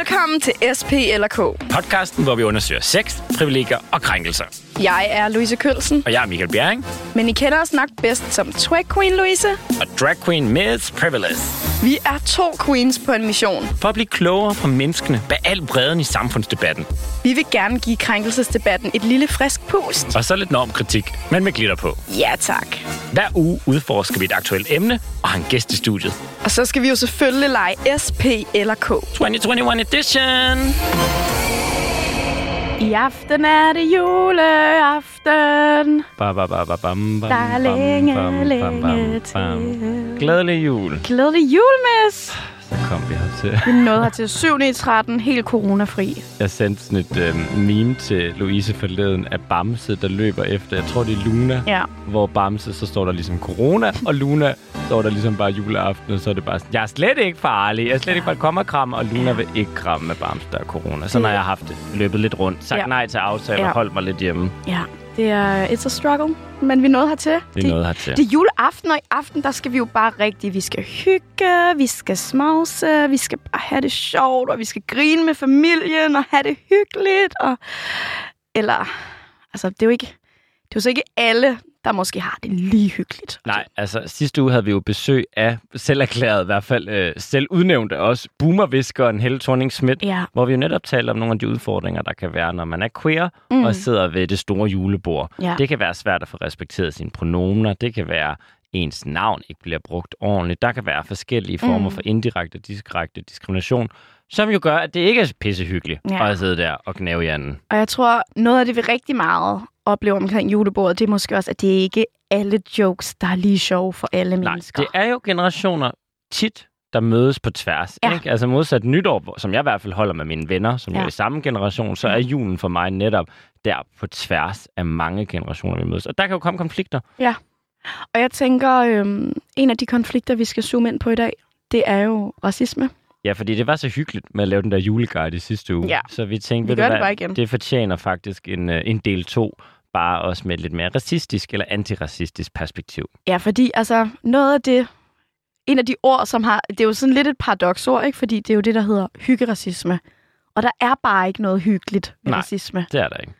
Velkommen til SP eller K. Podcasten, hvor vi undersøger sex, privilegier og krænkelser. Jeg er Louise Kølsen, Og jeg er Michael Bjerring, men I kender os nok bedst som Twag Queen Louise. og drag queen Miss Privilege. Vi er to queens på en mission. For at blive klogere på menneskene bag al bredden i samfundsdebatten. Vi vil gerne give krænkelsesdebatten et lille frisk pust. Og så lidt normkritik, men med glitter på. Ja tak. Hver uge udforsker vi et aktuelt emne og har en gæst i studiet. Og så skal vi jo selvfølgelig lege SP eller K. 2021 edition! I aften er det juleaften. Ba, ba, ba, ba, bam, bam, Der er bam, længe, bam, bam, længe bam, til. bam. Glædelig jul. Glædelig jul, miss. Kom vi hertil. Vi nåede her til 7. i 13, helt coronafri. Jeg sendte sådan et øh, meme til Louise forleden af Bamse, der løber efter, jeg tror det er Luna, Ja. hvor Bamse, så står der ligesom corona, og Luna står der ligesom bare juleaften, og så er det bare sådan, jeg er slet ikke farlig, jeg er slet ikke bare komme og kramme, og Luna vil ikke kramme med Bamse, der er corona. Så når jeg har haft det, løbet lidt rundt, sagt Ja. nej til aftaler, Ja. holdt mig lidt hjemme. Ja, det er it's a struggle, men vi nåede hertil. Det er noget hertil. Det er juleaften, og i aften, der skal vi jo bare rigtig, vi skal hygge, vi skal smause, vi skal bare have det sjovt, og vi skal grine med familien, og have det hyggeligt, og... Eller, altså, det er jo ikke, det er jo så ikke alle, der måske har det lige hyggeligt. Nej, altså sidste uge havde vi jo besøg af, selv erklæret i hvert fald, øh, selv udnævnte også, boomerviskeren Helle thorning Schmidt, Ja. hvor vi jo netop taler om nogle af de udfordringer, der kan være, når man er queer mm. og sidder ved det store julebord. Ja. Det kan være svært at få respekteret sine pronomer, det kan være ens navn ikke bliver brugt ordentligt, der kan være forskellige former Mm. for indirekte og direkte diskrimination, som jo gør, at det ikke er pissehyggeligt Ja. at sidde der og knæve i anden. Og jeg tror, noget af det, vi rigtig meget oplever omkring julebordet, det er måske også, at det ikke alle jokes, der er lige sjove for alle Nej, mennesker. det er jo generationer tit, der mødes på tværs. Ja. Ikke? Altså modsat nytår, som jeg i hvert fald holder med mine venner, som ja. Ja. er i samme generation, så er julen for mig netop der på tværs af mange generationer, vi mødes. Og der kan jo komme konflikter. Og jeg tænker, øhm, en af de konflikter, vi skal zoome ind på i dag, det er jo racisme. Ja, fordi det var så hyggeligt med at lave den der juleguide i sidste uge. Ja. Så vi tænkte, Vi det hvad, igen. det fortjener faktisk en, øh, en del to, bare også med et lidt mere racistisk eller antiracistisk perspektiv. Ja, fordi altså noget af det, en af de ord, som har, det er jo sådan lidt et paradoksord, ikke? Fordi det er jo det, der hedder hyggeracisme. Og der er bare ikke noget hyggeligt ved Nej. racisme. Det er der ikke.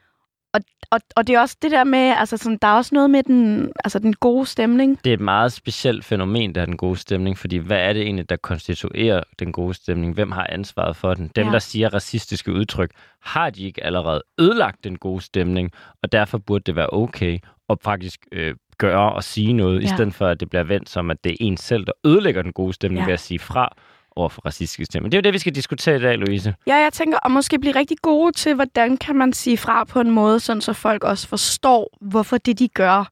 Og, og det er også det der med, altså sådan, der er også noget med den, altså den gode stemning. Det er et meget specielt fænomen, der er den gode stemning, fordi hvad er det egentlig, der konstituerer den gode stemning? Hvem har ansvaret for den? Dem, Ja. der siger racistiske udtryk, har de ikke allerede ødelagt den gode stemning, og derfor burde det være okay at faktisk øh, gøre og sige noget, ja. i stedet for at det bliver vendt som, at det er en selv, der ødelægger den gode stemning. Ja. ved at sige fra over for racistiske stemmer. Det er jo det, vi skal diskutere i dag, Louise. Ja, jeg tænker at måske blive rigtig gode til, hvordan kan man sige fra på en måde, sådan så folk også forstår, hvorfor det, de gør,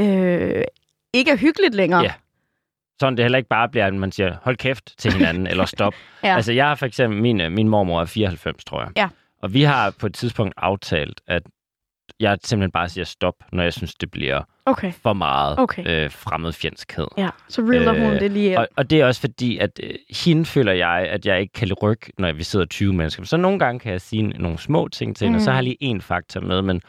øh, ikke er hyggeligt længere. Ja. Sådan det heller ikke bare bliver, at man siger, hold kæft til hinanden, eller stop. Ja. Altså, jeg har for eksempel, min, øh, min mormor er 94, tror jeg. Ja. Og vi har på et tidspunkt aftalt, at jeg simpelthen bare siger stop, når jeg synes, det bliver Okay. for meget Okay. øh, fremmedfjendskhed. Ja, så reeler hun Øh, det lige. Og, og det er også fordi, at øh, hende føler jeg, at jeg ikke kan rykke, når vi sidder 20 mennesker. Så nogle gange kan jeg sige nogle små ting til hende, og så Mm. har jeg lige én faktor med, men,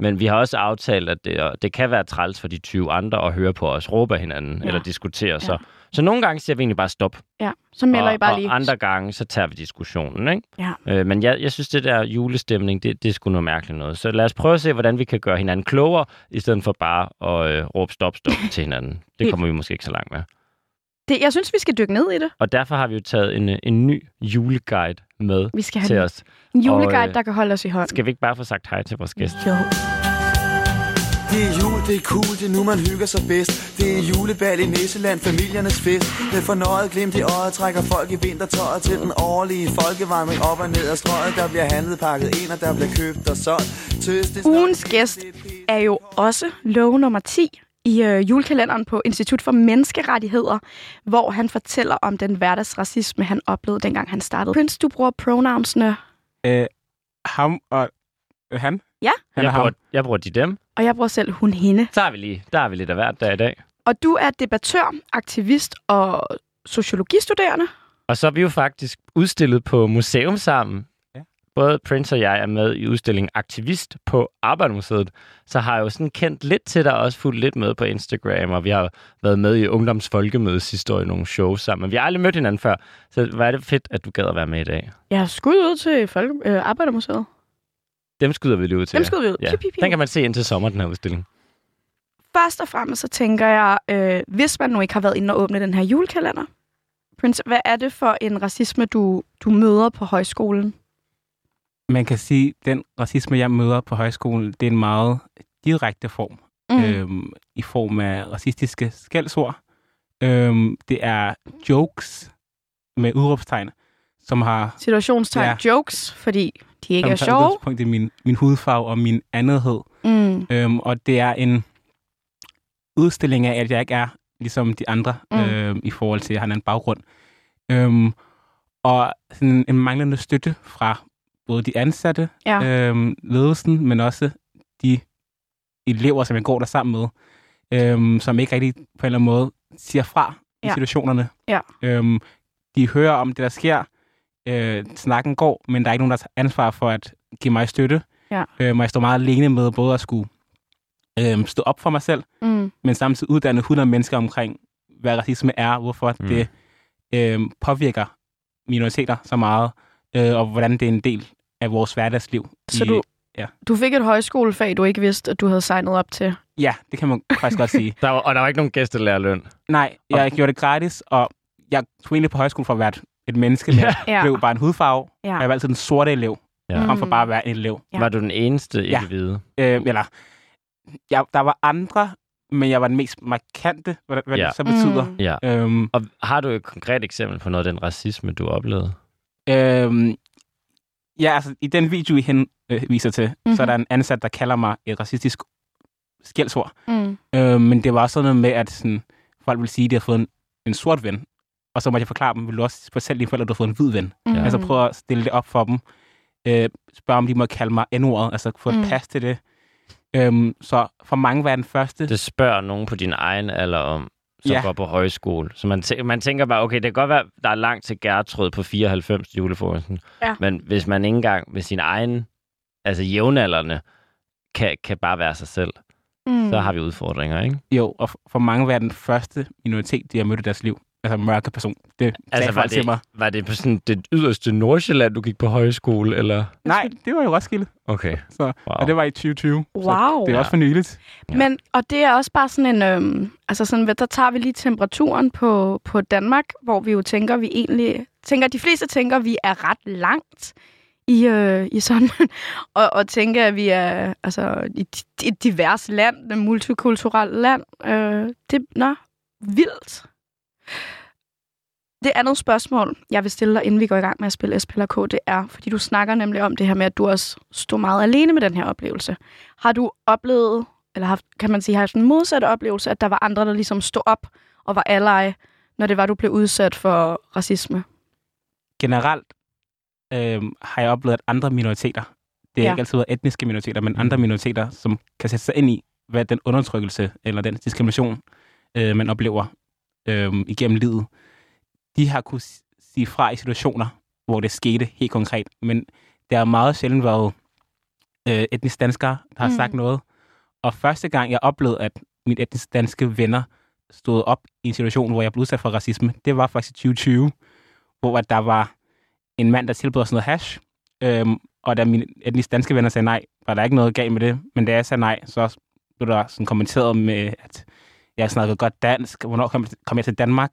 men vi har også aftalt, at det, det kan være træls for de 20 andre at høre på os råbe af hinanden Ja. eller diskutere. Ja. Så, så nogle gange siger vi egentlig bare stop, Ja, så melder og, I bare lige. og andre gange, så tager vi diskussionen. Ikke? Ja. Øh, men jeg, jeg synes, det der julestemning, det, det er sgu noget mærkeligt noget. Så lad os prøve at se, hvordan vi kan gøre hinanden klogere, i stedet for bare at øh, råbe stop, stop til hinanden. Det kommer vi måske ikke så langt med. Det, jeg synes, vi skal dykke ned i det. Og derfor har vi jo taget en, øh, en ny juleguide med Vi skal til have os. en juleguide, Og, øh, der kan holde os i hånden. Skal vi ikke bare få sagt hej til vores gæst? Jo. Det er jul, det er cool, det er nu man hygger sig bedst Det er julebal i Nisseland, familiernes fest Med fornøjet glimt i øjet trækker folk i vintertøjet Til den årlige folkevandring op og ned ad strøget Der bliver handlet pakket ind, og der bliver købt og solgt Tøstes Ugens gæst er jo også lov nummer 10 i øh, julekalenderen på Institut for Menneskerettigheder, hvor han fortæller om den hverdagsracisme, han oplevede, dengang han startede. Prince, du bruger pronounsene, Øh, ham og øh, han? Ja. Han Jeg og ham. bruger, jeg bruger de dem. og jeg bruger selv hun, hende. Så har vi lige, der har vi lidt af hvert dag i dag. Og du er debattør, aktivist og sociologistuderende. Og så er vi jo faktisk udstillet på museum sammen. Både Prince og jeg er med i udstillingen Aktivist på Arbejdermuseet, så har jeg jo sådan kendt lidt til dig, og også fulgt lidt med på Instagram, og vi har været med i Ungdoms Folkemødes sidste år i nogle shows sammen, men vi har aldrig mødt hinanden før, så var det fedt, at du gad at være med i dag. Jeg har skudt ud til Folke, øh, Arbejdermuseet. Dem skyder vi lige ud til. Dem skyder vi ud. Ja. Piu, piu, piu. Den kan man se indtil sommer, den her udstilling. Først og fremmest så tænker jeg, øh, hvis man nu ikke har været inde og åbne den her julekalender, Prince, hvad er det for en racisme, du, du møder på højskolen? Man kan sige, at den racisme, jeg møder på højskolen, det er en meget direkte form. Mm. Øhm, I form af racistiske skældsord. Øhm, det er jokes med udråbstegn, som har Situationstegn Ja. jokes, fordi de ikke er sjove. udgangspunkt i min, min hudfarve og min andethed. Mm. Øhm, og det er en udstilling af, at jeg ikke er ligesom de andre Mm. øhm, i forhold til, at jeg har en baggrund. Øhm, og sådan en manglende støtte fra både de ansatte, Ja. øhm, ledelsen, men også de elever, som jeg går der sammen med, øhm, som ikke rigtig på en eller anden måde siger fra i Ja. situationerne. Ja. Øhm, de hører om det, der sker. Øh, snakken går, men der er ikke nogen, der tager ansvar for at give mig støtte. Ja. Øhm, og jeg står meget alene med både at skulle øhm, stå op for mig selv, Mm. men samtidig uddanne 100 mennesker omkring, hvad racisme er, hvorfor mm. det øhm, påvirker minoriteter så meget, øh, og hvordan det er en del af vores hverdagsliv. Så i, du, ja. du fik et højskolefag, du ikke vidste, at du havde signet op til. Ja, det kan man faktisk godt sige. Der var, og der var ikke nogen gæstelærerløn. Nej, jeg gjorde det gratis, og jeg tog egentlig på højskole for at være et, et menneske, men Ja. jeg Ja. blev bare en hudfarve, Ja. og jeg var altid den sorte elev, Ja. frem for bare at være en elev. Ja. Var du den eneste ikke Ja. hvide? Øh, eller, jeg, der var andre, men jeg var den mest markante, hvad, hvad Ja. det så betyder. Mm. Ja. Øhm, Og har du et konkret eksempel på noget af den racisme, du oplevede? Øhm, ja, altså i den video, I hen, øh, viser til, mm-hmm. så er Mhm. der en ansat, der kalder mig et racistisk skældsord. Mm. Øh, men det var sådan noget med, at sådan, folk vil sige, at de har fået en, en sort ven. Og så måtte jeg forklare dem, vil du også fortælle dine forældre, at du har fået en hvid ven? Mm. Altså prøve at stille det op for dem. Øh, spørge, om de må kalde mig N-ordet, altså få et Mm. mm. pas til det. Øhm, så for mange var jeg den første. Det spørger nogen på din egen alder om, som Ja. går på højskole. Så man, tæ- man tænker bare, okay, det kan godt være, der er langt til Gertrud på 94 til julefrokosten. Ja. Men hvis man ikke engang med sin egen, altså jævnaldrende, kan, kan bare være sig selv, Mm. så har vi udfordringer, ikke? Jo, og for- mange var jeg den første minoritet, de har mødt i deres liv. Altså mørke person. Det Altså, var til mig. det, var det på sådan det yderste Nordsjælland, du gik på højskole, eller? Nej, det var jo Roskilde. Okay. Så, Wow. Og det var i 2020. Wow. Så det er Ja. også for nyligt. Ja. Men, og det er også bare sådan en, øhm, altså sådan, der tager vi lige temperaturen på, på Danmark, hvor vi jo tænker, vi egentlig, tænker, de fleste tænker, vi er ret langt i, øh, i sådan, og, og tænker, at vi er altså, i et- et divers land, et multikulturelt land. Øh, det nå, vildt. Det andet spørgsmål, jeg vil stille dig, inden vi går i gang med at spille SP eller K, det er, fordi du snakker nemlig om det her med, at du også stod meget alene med den her oplevelse. Har du oplevet, eller haft, kan man sige, haft en modsatte oplevelse, at der var andre, der ligesom stod op og var ally, når det var, du blev udsat for racisme? Generelt øh, har jeg oplevet, at andre minoriteter, det har Ja. ikke altid etniske minoriteter, men andre minoriteter, som kan sætte sig ind i, hvad den undertrykkelse eller den diskrimination, øh, man oplever øh, igennem livet, de har kunne sige fra i situationer, hvor det skete helt konkret. Men det har meget sjældent været øh, etnisk danskere, der har Mm. mm. sagt noget. Og første gang, jeg oplevede, at mine etnisk danske venner stod op i en situation, hvor jeg blev udsat for racisme, det var faktisk i 2020, hvor at der var en mand, der tilbød os noget hash, øhm, og da mine etnisk danske venner sagde nej, var der ikke noget galt med det. Men da jeg sagde nej, så blev der sådan kommenteret med, at jeg snakkede godt dansk, hvornår kom, kom jeg til Danmark,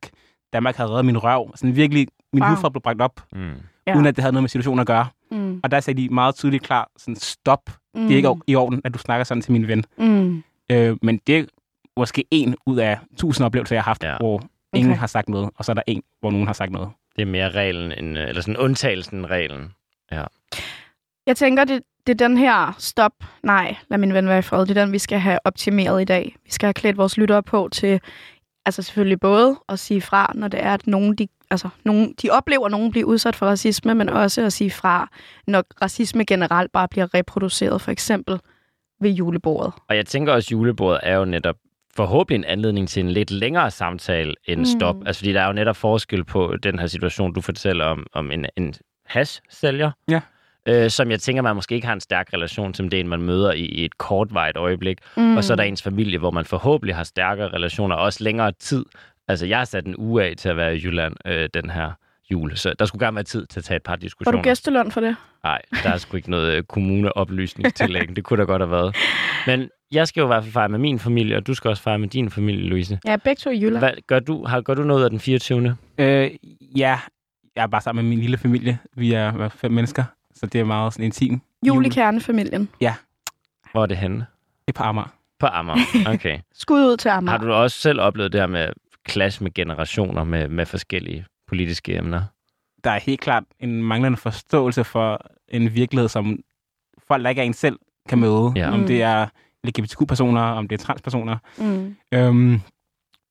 Danmark havde reddet min røv. Sådan virkelig, min Wow. hudfarve blev bragt op, Mm. Ja. ja. uden at det havde noget med situationen at gøre. Mm. Og der sagde de meget tydeligt klar, sådan stop, Mm. det er ikke i orden, at du snakker sådan til min ven. Mm. Øh, men det er måske en ud af tusind oplevelser, jeg har haft, Ja. ja. hvor ingen Okay. har sagt noget, og så er der en, hvor nogen har sagt noget. Det er mere reglen, end, øh, eller sådan undtagelsen end reglen. Jeg tænker, det, det er den her stop, nej, lad min ven være i fred. Det er den, vi skal have optimeret i dag. Vi skal have klædt vores lyttere på til, altså selvfølgelig både at sige fra, når det er, at nogen, de, altså, nogen, de oplever, at nogen bliver udsat for racisme, men også at sige fra, når racisme generelt bare bliver reproduceret, for eksempel ved julebordet. Og jeg tænker også, at julebordet er jo netop forhåbentlig en anledning til en lidt længere samtale end Mm. stop. Altså, fordi der er jo netop forskel på den her situation, du fortæller om, om en, en hash-sælger, Ja. Øh, som jeg tænker, man måske ikke har en stærk relation til, men det er en, man møder i, i et kortvarigt øjeblik. Mm. Og så er der ens familie, hvor man forhåbentlig har stærkere relationer, også længere tid. Altså, jeg har sat en uge af til at være i Jylland øh, den her jul, så der skulle gerne være tid til at tage et par diskussioner. du gæsteløn for det? Nej, der er sgu ikke noget øh, kommuneoplysningstillæg. det kunne der godt have været. Men jeg skal jo i hvert fald fejre med min familie, og du skal også fejre med din familie, Louise. Ja, begge to i Jylland. Hvad, gør, du, har, gør du noget af den 24. Øh, ja, jeg er bare sammen med min lille familie. Vi er fem mennesker, så det er meget sådan intim. Jul i kernefamilien. Hvor er det henne? Det er på Amager. På Amager. Okay. Skud ud til Amager. Har du også selv oplevet det her med clash med generationer med, med forskellige politiske emner? Der er helt klart en manglende forståelse for en virkelighed, som folk, der ikke er en selv, kan møde. Ja. Om Mm. det er LGBTQ-personer, om det er transpersoner. Mm. Øhm,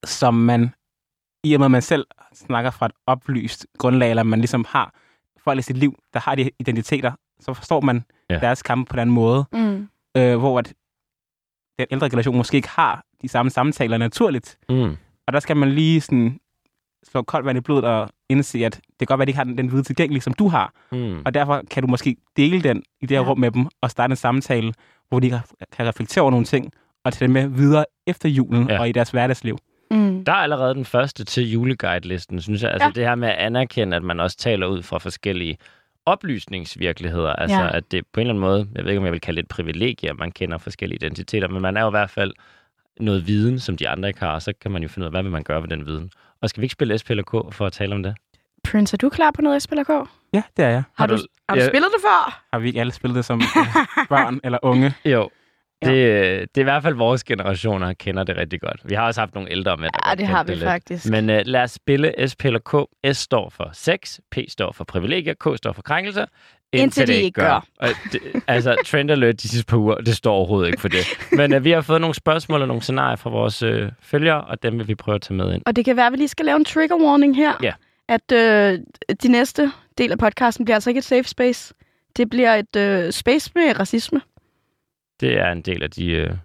som man, i og med at man selv snakker fra et oplyst grundlag, eller man ligesom har folk i sit liv, der har de identiteter, så forstår man Ja. deres kamp på den måde, Mm. øh, hvor at den ældre generation måske ikke har de samme samtaler naturligt. Mm. Og der skal man lige sådan slå koldt vand i blodet og indse, at det kan godt være, at de ikke har den, den viden tilgængelig, som du har. Mm. Og derfor kan du måske dele den i det her Ja. rum med dem, og starte en samtale, hvor de kan- reflektere over nogle ting, og tage dem med videre efter julen ja. og i deres hverdagsliv. Mm. Der er allerede den første til juleguide-listen, synes jeg. Altså Ja. det her med at anerkende, at man også taler ud fra forskellige oplysningsvirkeligheder. Altså Ja. at det på en eller anden måde, jeg ved ikke, om jeg vil kalde det et privilegie, at man kender forskellige identiteter, men man er jo i hvert fald noget viden, som de andre ikke har, og så kan man jo finde ud af, hvad vil man gøre med den viden. Og skal vi ikke spille SPLK for at tale om det? Prince, er du klar på noget SPLK? Ja, det er jeg. har du, du- har du Ja. spillet det før? Har vi ikke alle spillet det som børn eller unge? Jo. Ja. Det, øh, det er i hvert fald vores generationer, der kender det rigtig godt. Vi har også haft nogle ældre med, der Ja, det har vi lidt. faktisk. Men uh, lad os spille SPLK. S står for sex, P står for privilegier, K står for krænkelser. Indtil de ikke gør. Og det, altså, trend alert de sidste par uger, det står overhovedet ikke for det. Men uh, vi har fået nogle spørgsmål og nogle scenarier fra vores uh, følgere, og dem vil vi prøve at tage med ind. Og det kan være, at vi lige skal lave en trigger warning her. Ja. At øh, de næste del af podcasten bliver altså ikke et safe space. Det bliver et øh, space med racisme. Det er en del af de uh,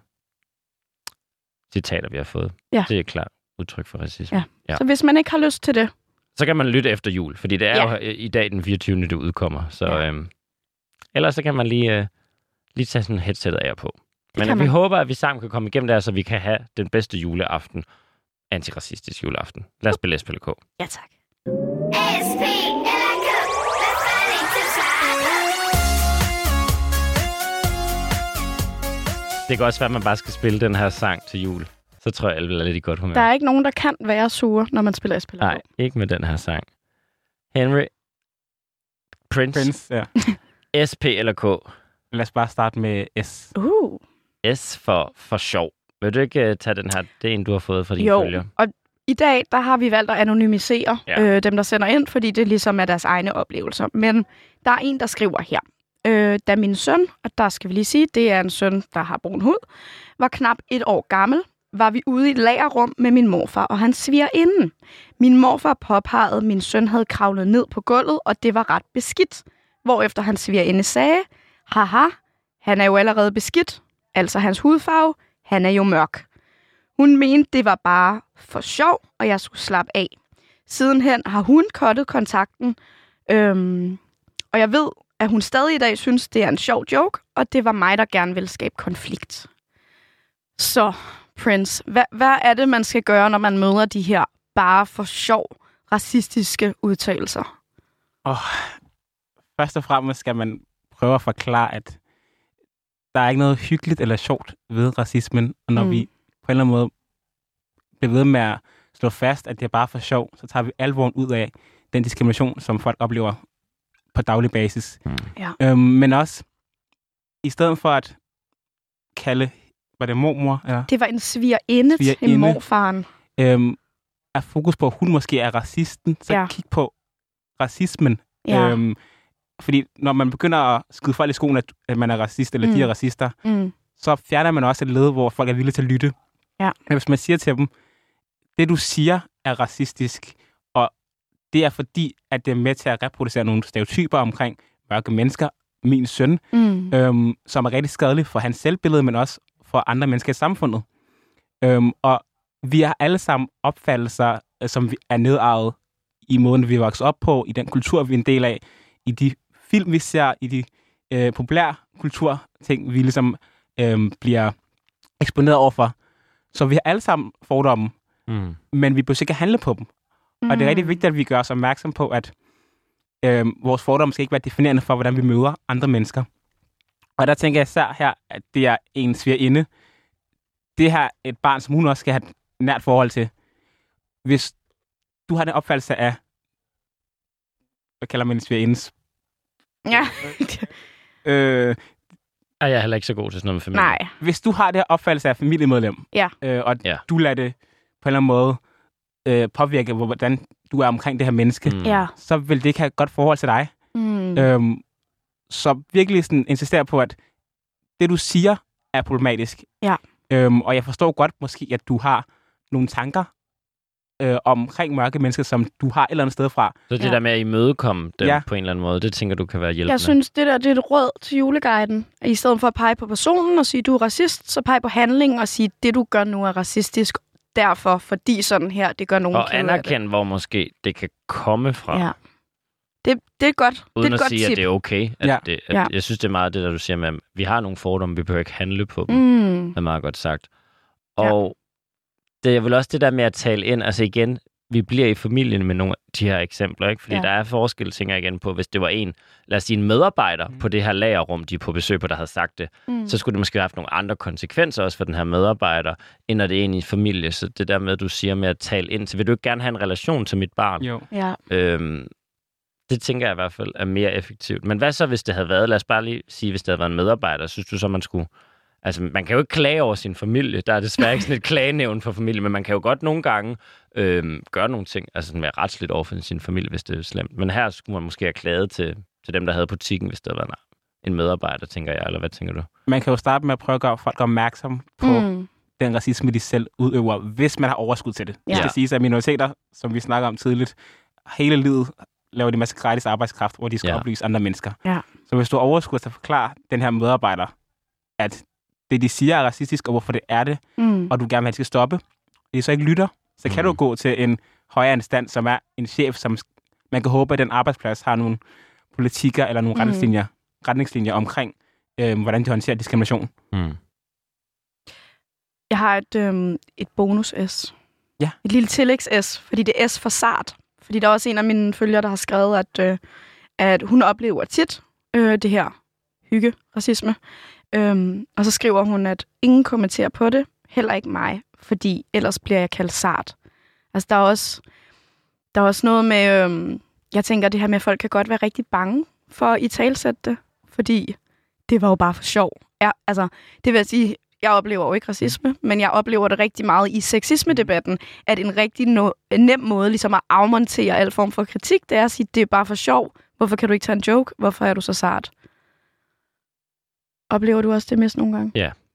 citater, vi har fået. Ja. Det er klart udtryk for racisme. Ja. Ja. Så hvis man ikke har lyst til det, Så kan man lytte efter jul, fordi det er Ja. jo øh, i dag den 24. det udkommer. Så Ja. øhm, ellers så kan man lige, øh, lige tage sådan headsetet af på. Men øh, vi man. håber, at vi sammen kan komme igennem det så vi kan have den bedste juleaften. Antiracistisk juleaften. Lad os spille SPLK. ja tak. SP Det kan også være, at man bare skal spille den her sang til jul. Så tror jeg, alle vil være lidt i godt humør. Der er ikke nogen, der kan være sure, når man spiller SPLK. Nej, ikke med den her sang. Henry. Prince. Prince, ja. SP eller K? Lad os bare starte med S. Uh. S for, for sjov. Vil du ikke uh, tage den her? Det er en, du har fået fra dine Jo, og i dag, der har vi valgt at anonymisere ja. øh, dem, der sender ind, fordi det ligesom er deres egne oplevelser. Men der er en, der skriver her. Øh, da min søn, og der skal vi lige sige, det er en søn, der har brun hud, var knap et år gammel, var vi ude i et lagerrum med min morfar og hans svigerinde. Min morfar påpegede, at min søn havde kravlet ned på gulvet, og det var ret beskidt. Hvorefter hans svigerinde sagde, haha, han er jo allerede beskidt, altså hans hudfarve, han er jo mørk. Hun mente, det var bare for sjov, og jeg skulle slappe af. Sidenhen har hun kottet kontakten, øhm, og jeg ved, at hun stadig i dag synes, det er en sjov joke, og det var mig, der gerne ville skabe konflikt. Så, Prince, hvad, hvad er det, man skal gøre, når man møder de her bare for sjov racistiske udtalelser? Og først og fremmest skal man prøve at forklare, at der er ikke noget hyggeligt eller sjovt ved racismen, og når mm. vi på en eller anden måde bliver ved med at slå fast, at det er bare for sjov, så tager vi alvoren ud af den diskrimination, som folk oplever på daglig basis. Mm. Ja. Øhm, men også, i stedet for at kalde, var det mormor, ja, Det var en svigerinde til Svigerinde. morfaren. øhm, er fokus på, at hun måske er racisten, så Ja. kig på racismen. Ja. Øhm, fordi når man begynder at skyde folk i skoen, at, at man er racist, eller mm. De er racister, Mm. så fjerner man også et led, hvor folk er villige til at lytte. Ja. Men hvis man siger til dem, det du siger er racistisk, det er fordi, at det er med til at reproducere nogle stereotyper omkring mørke mennesker, min søn, Mm. øhm, som er rigtig skadelig for hans selvbillede, men også for andre mennesker i samfundet. Øhm, og vi har alle sammen opfattelser, øh, som vi er nedarvet i måden, vi er vokset op på, i den kultur, vi er en del af, i de film, vi ser, i de øh, populær kultur ting, vi ligesom øh, bliver eksponeret overfor. Så vi har alle sammen fordomme, Mm. men vi bør ikke handle på dem. Mm. Og det er rigtig vigtigt, at vi gør os opmærksom på, at øh, vores fordomme skal ikke være definerende for, hvordan vi møder andre mennesker. Og der tænker jeg især her, at det er en svigerinde. Det her er et barn, som hun også skal have et nært forhold til. Hvis du har den opfattelse af, hvad kalder man en svigerindes? Ja. Øh, Ej, jeg er heller ikke så god til sådan noget med familie. Nej. hvis du har det her opfattelse af familiemedlem, Ja. øh, og Ja. du lader det på en eller anden måde øh, påvirke, hvor- hvordan du er omkring det her menneske, Mm. Ja. så vil det ikke have et godt forhold til dig. Mm. Øhm, så virkelig sådan insistere på, at det, du siger, er problematisk. Ja. Øhm, og jeg forstår godt måske, at du har nogle tanker øh, omkring mørke mennesker, som du har et eller andet sted fra. Så det Ja. der med at imødekomme dem Ja. på en eller anden måde, det tænker du kan være hjælpende. Jeg synes, det der det er et råd til juleguiden. I stedet for at pege på personen og sige, du er racist, så pege på handlingen og sige, det du gør nu er racistisk. Derfor, fordi sådan her, det gør nogen og anerkende, hvor måske det kan komme fra. Ja. Det, det er godt, det er Uden at godt sige, tip. at det er okay. At Ja. det, at Ja. Jeg synes, det er meget det, der du siger med, at vi har nogle fordomme, vi behøver ikke handle på dem. Mm. Det er meget godt sagt. Ja. Og det er vel også det der med at tale ind. Altså igen, vi bliver i familien med nogle af de her eksempler, ikke? Fordi Ja. der er forskel, tænker jeg igen på, hvis det var en, lad os sige en medarbejder Mm. på det her lagerrum, de er på besøg på, der havde sagt det, Mm. så skulle det måske have haft nogle andre konsekvenser også for den her medarbejder, end når det er en i familie. Så det der med, at du siger med at tale ind, så vil du ikke gerne have en relation til mit barn? Jo. Ja. Øhm, det tænker jeg i hvert fald er mere effektivt. Men hvad så, hvis det havde været, lad os bare lige sige, hvis det havde været en medarbejder, synes du så, man skulle... Altså, man kan jo ikke klage over sin familie. Der er desværre ikke sådan et klagenævn for familie, men man kan jo godt nogle gange øhm, gøre nogle ting, altså sådan være retsligt over for sin familie, hvis det er slemt. Men her skulle man måske have klaget til, til dem, der havde butikken, hvis der var en, en medarbejder, tænker jeg, eller hvad tænker du? Man kan jo starte med at prøve at gøre folk opmærksom på Mm. den racisme, de selv udøver, hvis man har overskud til det. Det Ja. skal siges, at minoriteter, som vi snakker om tidligt, hele livet laver de masse gratis arbejdskraft, hvor de skal Ja. oplyse andre mennesker. Ja. Så hvis du har overskud til at forklare den her medarbejder, at det, de siger, er racistisk, og hvorfor det er det, Mm. og du gerne vil have, at de skal stoppe, de så ikke lytter, så kan du gå til en højere instans, som er en chef, som man kan håbe, at den arbejdsplads har nogle politikker eller nogle Mhm. retningslinjer, retningslinjer omkring, øh, hvordan de håndterer diskrimination. Hmm. Jeg har et, øhm, et bonus-S. Ja. Et lille tillægs-S, fordi det er S for sart. Fordi der er også en af mine følgere, der har skrevet, at, øh, at hun oplever tit øh, det her hygge-racisme. Øhm, og så skriver hun, at ingen kommenterer på det, heller ikke mig, fordi ellers bliver jeg kaldt sart. Altså, der er også, der er også noget med, øhm, jeg tænker, det her med, at folk kan godt være rigtig bange for at i talsætte det, fordi det var jo bare for sjov. Ja, altså, det vil jeg sige, jeg oplever jo ikke racisme, men jeg oplever det rigtig meget i sexisme-debatten, at en rigtig no- nem måde ligesom at afmontere al form for kritik, det er at sige, det er bare for sjov. Hvorfor kan du ikke tage en joke? Hvorfor er du så sart? Oplever du også det mest nogle gange?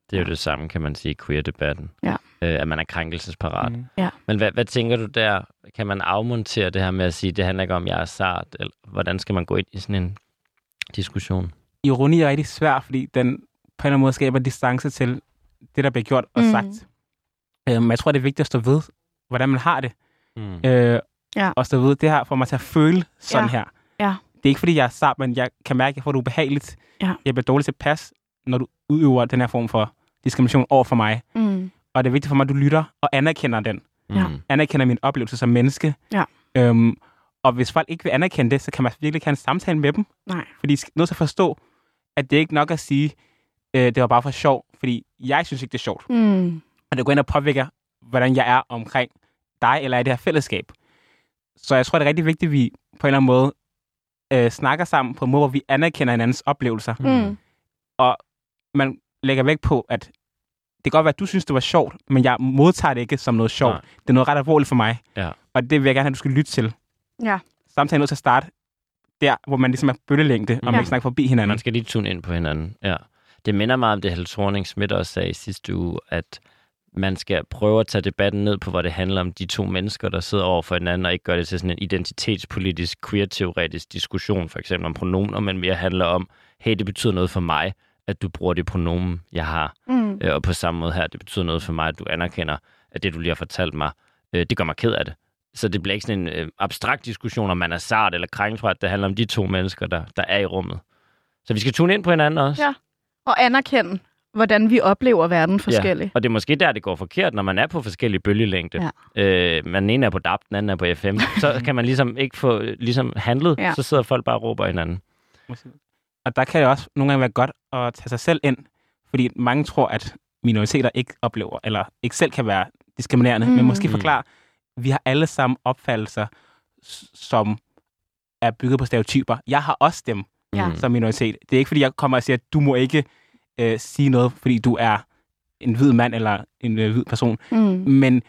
Det er jo det samme, kan man sige, i queer-debatten. Ja. Øh, at man er krænkelsesparat. Mm. Men hvad, hvad tænker du der? Kan man afmontere det her med at sige, det handler ikke om, jeg er sart? Eller hvordan skal man gå ind i sådan en diskussion? ironi er rigtig svær, fordi den på en eller anden måde skaber distance til det, der bliver gjort og Mm. mm. sagt. Øhm, jeg tror, det er vigtigt at stå ved, hvordan man har det. Mm. Øh, Ja. Og stå ved, det her får mig til at føle sådan Ja. her. Ja. Det er ikke, fordi jeg er sart, men jeg kan mærke, at jeg får det ubehageligt. Ja. Jeg bliver dårligt tilpas, når du udøver den her form for diskrimination over for mig. Mm. Og det er vigtigt for mig, at du lytter og anerkender den. Ja. Mm. Anerkender min oplevelse som menneske. Ja. Øhm, og hvis folk ikke vil anerkende det, så kan man virkelig ikke have en samtale med dem. Nej. Fordi de skal nødt til at forstå, at det er ikke nok at sige, øh, det var bare for sjov, fordi jeg synes ikke, det er sjovt. Mm. Og det går ind og påvirker, hvordan jeg er omkring dig eller i det her fællesskab. Så jeg tror, det er rigtig vigtigt, at vi på en eller anden måde øh, snakker sammen på en måde, hvor vi anerkender hinandens oplevelser. Mm. Man lægger vægt på, at det kan godt være, at du synes, det var sjovt, men jeg modtager det ikke som noget sjovt. Nej. Det er noget ret alvorligt for mig. Ja. Og det vil jeg gerne have, at du skal lytte til. Ja. Samtalen er nødt til at starte der, hvor man ligesom er bølgelængde, og Ja. man ikke snakker forbi hinanden. Man skal lige tune ind på hinanden. Ja. Det minder meget om det, Helle thorning Schmidt også sagde i sidste uge, at man skal prøve at tage debatten ned på, hvor det handler om de to mennesker, der sidder over for hinanden, og ikke gøre det til sådan en identitetspolitisk, queer-teoretisk diskussion, for eksempel om pronomer, men mere handler om, hey, det betyder noget for mig, at du bruger det pronomen, jeg har. Mm. Øh, og på samme måde her, det betyder noget for mig, at du anerkender, at det, du lige har fortalt mig, øh, det gør mig ked af det. Så det bliver ikke sådan en øh, abstrakt diskussion, om man er sart eller krænkt, det handler om de to mennesker, der, der er i rummet. Så vi skal tune ind på hinanden også. Ja. Og anerkende, hvordan vi oplever verden forskelligt. Og det er måske der, det går forkert, når man er på forskellige bølgelængde. Ja. Øh, man ene er på DAB, den anden er på FM. så kan man ligesom ikke få ligesom handlet. Ja. Så sidder folk bare og råber hinanden. Og der kan det også nogle gange være godt at tage sig selv ind, fordi mange tror, at minoriteter ikke oplever, eller ikke selv kan være diskriminerende, mm. men måske Mm. forklare, vi har alle sammen opfattelser, som er bygget på stereotyper. Jeg har også dem Ja. Som minoritet. Det er ikke, fordi jeg kommer og siger, at du må ikke øh, sige noget, fordi du er en hvid mand eller en øh, hvid person. Mm. Men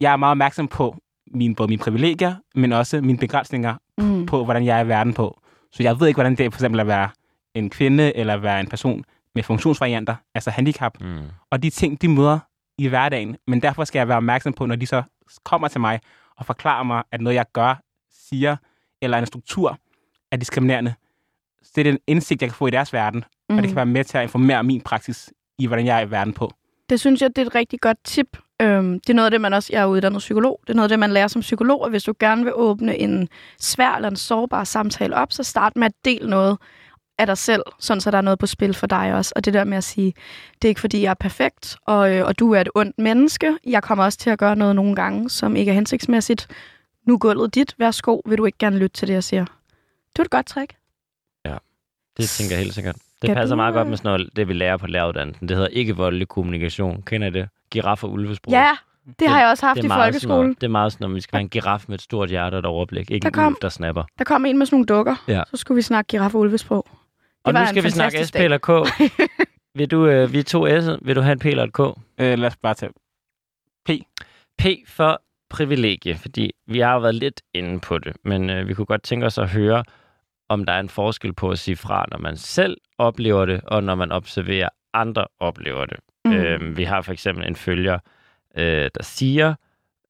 jeg er meget opmærksom på mine, både mine privilegier, men også mine begrænsninger Mm. på, hvordan jeg er i verden på. Så jeg ved ikke, hvordan det er for eksempel at være en kvinde, eller være en person med funktionsvarianter, altså handicap. Mm. Og de ting, de møder i hverdagen. Men derfor skal jeg være opmærksom på, når de så kommer til mig og forklarer mig, at noget, jeg gør, siger, eller en struktur er diskriminerende. Så det er den indsigt, jeg kan få i deres verden, mm. og det kan være med til at informere min praksis i, hvordan jeg er i verden på. Det synes jeg, det er et rigtig godt tip. Øhm, det er noget af det, man også... Jeg er uddannet psykolog. Det er noget af det, man lærer som psykolog. at hvis du gerne vil åbne en svær eller en sårbar samtale op, så start med at dele noget af dig selv, sådan så der er noget på spil for dig også. Og det der med at sige, det er ikke fordi, jeg er perfekt, og, øh, og du er et ondt menneske. Jeg kommer også til at gøre noget nogle gange, som ikke er hensigtsmæssigt. Nu er gulvet dit. Værsgo. Vil du ikke gerne lytte til det, jeg siger? Det er et godt trick. Det tænker jeg helt sikkert. Det Skal passer du, meget godt med sådan noget, det vi lærer på læreruddannelsen. Det hedder ikke voldelig kommunikation. Kender I det? Giraffe og ulvesprog. Ja, det har jeg også haft det i folkeskolen. noget, det er meget sådan, at vi skal være en giraf med et stort hjerte og et overblik. Ikke Der en kom- ulv, der snapper. Der kom en med sådan nogle dukker. Ja. Så skulle vi snakke giraffe og ulvesprog. Det Og nu en skal vi snakke SP eller K. vil du, øh, vi er to S'er. Vil du have en P eller et K? Øh, lad os bare tage P for privilegie, fordi vi har jo været lidt inde på det, men øh, vi kunne godt tænke os at høre, om der er en forskel på at sige fra, når man selv oplever det, og når man observerer andre oplever det. Mm. Øhm, vi har for eksempel en følger, øh, der siger,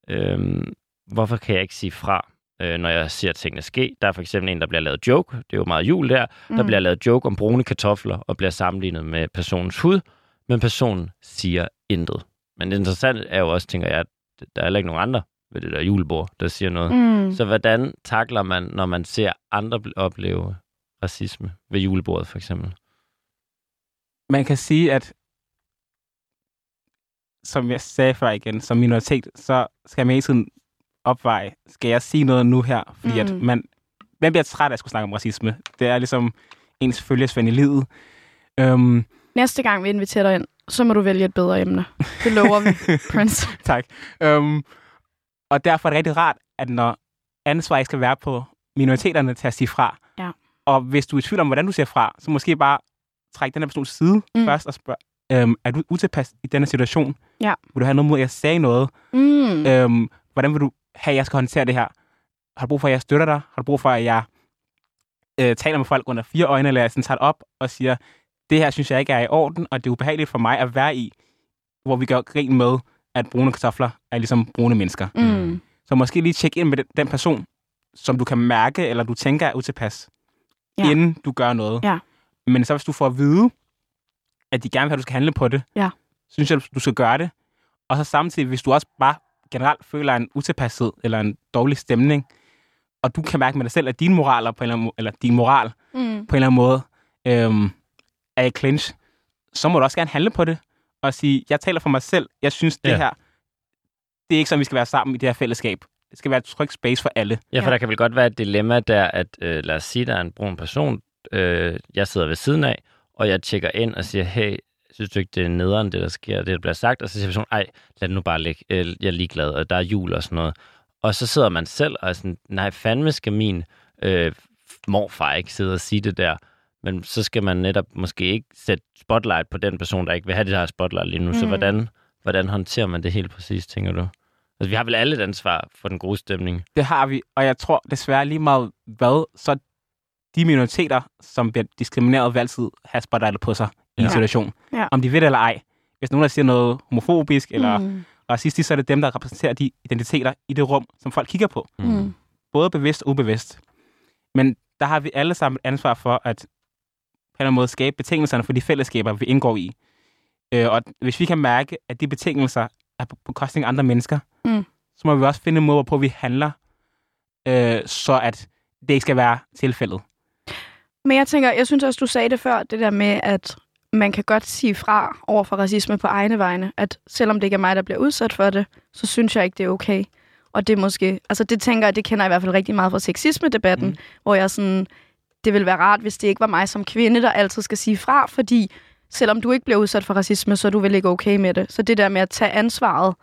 øhm, hvorfor kan jeg ikke sige fra, øh, når jeg ser tingene ske? Der er for eksempel en, der bliver lavet joke, det er jo meget jul der, Mm. der bliver lavet joke om brune kartofler og bliver sammenlignet med personens hud, men personen siger intet. Men det interessante er jo også, tænker jeg, at der er heller ikke nogen andre ved det der julebord, der siger noget. Mm. Så hvordan takler man, når man ser andre opleve racisme ved julebordet, for eksempel? man kan sige, at som jeg sagde før igen, som minoritet, så skal man hele tiden opveje, skal jeg sige noget nu her? Fordi mm. At man, man bliver træt af at skulle snakke om racisme. Det er ligesom ens følgesvend i livet. Um, Næste gang vi inviterer dig ind, så må du vælge et bedre emne. Det lover vi, Prince. tak. Um, og derfor er det rigtig rart, at når ansvar ikke skal være på minoriteterne til at sige fra, Ja. og hvis du er i tvivl om, hvordan du siger fra, så måske bare træk den her persons side Mm. først og spørg, øhm, er du utilpas i denne situation? Ja. Vil du have noget mod, at jeg sagde noget? Mm. Øhm, hvordan vil du have, at jeg skal håndtere det her? Har du brug for, at jeg støtter dig? Har du brug for, at jeg øh, taler med folk under fire øjne, eller jeg sådan tager op og siger, det her synes jeg ikke er i orden, og det er ubehageligt for mig at være i, hvor vi gør grin med, at brune kartofler er ligesom brune mennesker. Mm. Så måske lige tjekke ind med den, den person, som du kan mærke, eller du tænker er utilpas, Ja. inden du gør noget. Ja. Men så hvis du får at vide, at de gerne vil have, at du skal handle på det, Ja. så synes jeg, du skal gøre det. Og så samtidig, hvis du også bare generelt føler en utilpashed eller en dårlig stemning, og du kan mærke med dig selv, at din moral, på en eller, anden, eller din moral Mm. på en eller anden måde øhm, er i clinch, så må du også gerne handle på det og sige, jeg taler for mig selv, jeg synes det Ja. her, det er ikke sådan, vi skal være sammen i det her fællesskab. Det skal være et trygt space for alle. Ja, for Ja. der kan vel godt være et dilemma der, at øh, lad os sige, der er en brun person, øh, jeg sidder ved siden af, og jeg tjekker ind og siger, hey, synes du ikke, det er nederen, det der sker, det der bliver sagt? Og så siger personen, ej, lad det nu bare ligge, øh, jeg er ligeglad, og der er jul og sådan noget. Og så sidder man selv og er sådan, nej, fandme skal min øh, morfar ikke sidde og sige det der. Men så skal man netop måske ikke sætte spotlight på den person, der ikke vil have det her spotlight lige nu. Mm. Så hvordan, hvordan håndterer man det helt præcis, tænker du? Altså, vi har vel alle et ansvar for den gode stemning. Det har vi, og jeg tror desværre lige meget hvad, så de minoriteter, som bliver diskrimineret, vil altid have spotlightet på sig i en Ja. situation. Ja. Om de ved det eller ej. Hvis nogen der siger noget homofobisk eller mm. Racistisk, så er det dem, der repræsenterer de identiteter i det rum, som folk kigger på. Mm. Både bevidst og ubevidst. Men der har vi alle sammen et ansvar for at eller anden måde skabe betingelserne for de fællesskaber, vi indgår i. Øh, og hvis vi kan mærke, at de betingelser er på bekostning af andre mennesker, Mm. så må vi også finde en måde, hvorpå vi handler, øh, så at det ikke skal være tilfældet. Men jeg tænker, jeg synes også, du sagde det før, det der med, at man kan godt sige fra over for racisme på egne vegne. At selvom det ikke er mig, der bliver udsat for det, så synes jeg ikke, det er okay. Og det måske, altså det tænker jeg, det kender jeg i hvert fald rigtig meget fra sexisme-debatten, mm. hvor jeg sådan, det vil være rart, hvis det ikke var mig som kvinde, der altid skal sige fra, fordi selvom du ikke bliver udsat for racisme, så er du vel ikke okay med det. Så det der med at tage ansvaret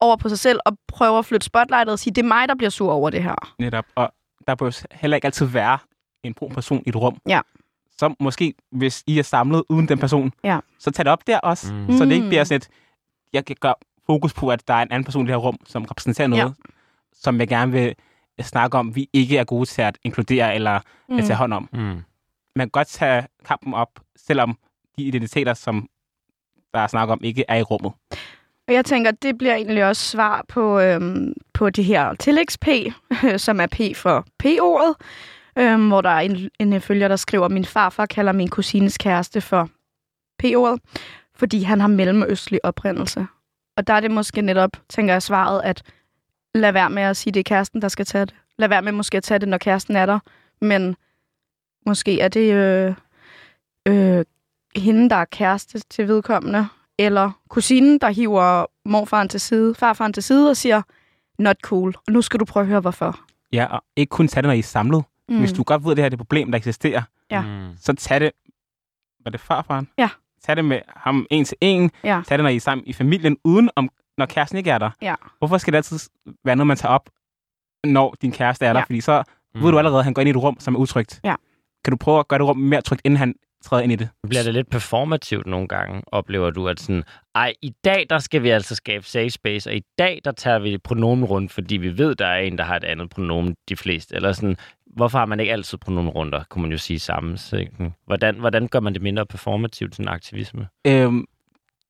over på sig selv og prøve at flytte spotlightet og sige, det er mig, der bliver sur over det her. Netop. Og der bør heller ikke altid være en brun person i et rum. Ja. Så måske, hvis I er samlet uden den person, Ja. så tag det op der også. Mm. Mm. Så det ikke Mm. bliver sådan et, jeg kan gøre fokus på, at der er en anden person i det her rum, som repræsenterer noget, ja. som jeg gerne vil snakke om, vi ikke er gode til at inkludere eller mm. at tage hånd om. Mm. Man kan godt tage kampen op, selvom de identiteter, som der er snak om, ikke er i rummet. Og jeg tænker, det bliver egentlig også svar på, øhm, på det her tillægs-P, som er P for P-ordet, øhm, hvor der er en, en følger, der skriver, min farfar kalder min kusines kæreste for P-ordet, fordi han har mellemøstlig oprindelse. Og der er det måske netop, tænker jeg, svaret, at lad være med at sige, det er kæresten, der skal tage det. Lad være med måske at tage det, når kæresten er der. Men måske er det øh, øh, hende, der er kæreste til vedkommende, eller kusinen, der hiver morfaren til side, farfaren til side og siger, not cool, og nu skal du prøve at høre, hvorfor. Ja, og ikke kun tage det, når I er samlet. Mm. Mm. Hvis du godt ved, at det her er et problem, der eksisterer, Ja. Mm. så tag det... Var det farfaren? Ja. Tag det med ham en til en. Ja. Tag det, når I er sammen i familien, uden om, når kæresten ikke er der. Ja. Hvorfor skal det altid være noget, man tager op, når din kæreste er der? Ja. Fordi så mm. ved du allerede, at han går ind i et rum, som er utrygt. Ja. Kan du prøve at gøre det rum mere trygt, inden han træder ind i det? Bliver det lidt performativt nogle gange, oplever du, at sådan, ej, i dag, der skal vi altså skabe safe space, og i dag, der tager vi pronomen rundt, fordi vi ved, der er en, der har et andet pronomen, de fleste. Eller sådan, hvorfor har man ikke altid pronomen runder, kunne man jo sige sammen. Hvordan, hvordan gør man det mindre performativt, sådan aktivisme? Øhm,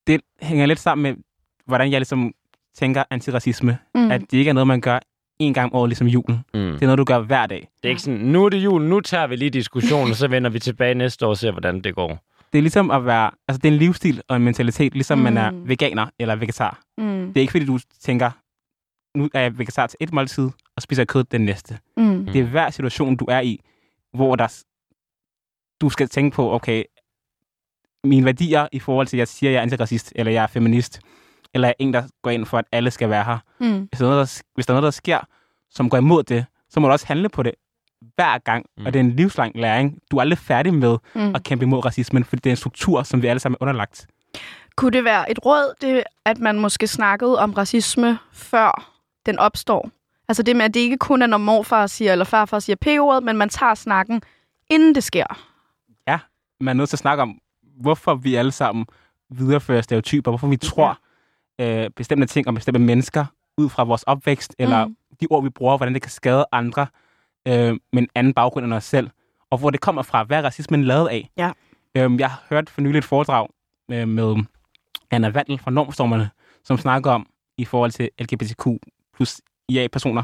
det hænger lidt sammen med, hvordan jeg ligesom tænker antiracisme. Mm. At det ikke er noget, man gør en gang om året, ligesom julen. Mm. Det er noget, du gør hver dag. Det er ikke sådan, nu er det jul, nu tager vi lige diskussionen, og så vender vi tilbage næste år og ser, hvordan det går. Det er ligesom at være, altså det er en livsstil og en mentalitet, ligesom mm. man er Mm. veganer eller vegetar. Mm. Det er ikke fordi, du tænker, nu er jeg vegetar til et måltid, og spiser kød den næste. Mm. Det er hver situation, du er i, hvor der, du skal tænke på, okay, mine værdier i forhold til, at jeg siger, at jeg er antiracist, eller jeg er feminist, eller er en, der går ind for, at alle skal være her. Mm. Hvis der er noget, der, hvis der, er noget, der sker, som går imod det, så må du også handle på det hver gang. Mm. Og det er en livslang læring. Du er aldrig færdig med Mm. at kæmpe imod racismen, fordi det er en struktur, som vi alle sammen er underlagt. Kunne det være et råd, det, at man måske snakkede om racisme, før den opstår? Altså det med, at det ikke kun er, når morfar siger, eller farfar siger p-ordet, men man tager snakken, inden det sker. man er nødt til at snakke om, hvorfor vi alle sammen viderefører stereotyper, hvorfor vi tror øh, bestemte ting om bestemte mennesker ud fra vores opvækst, eller Mm. de ord, vi bruger, hvordan det kan skade andre øh, med en anden baggrund end os selv, og hvor det kommer fra. Hvad er racismen lavet af? Ja. Øh, jeg har hørt for nylig et foredrag øh, med Anna Vandel fra Normstormerne, som snakker om i forhold til LGBTQ plus IA-personer.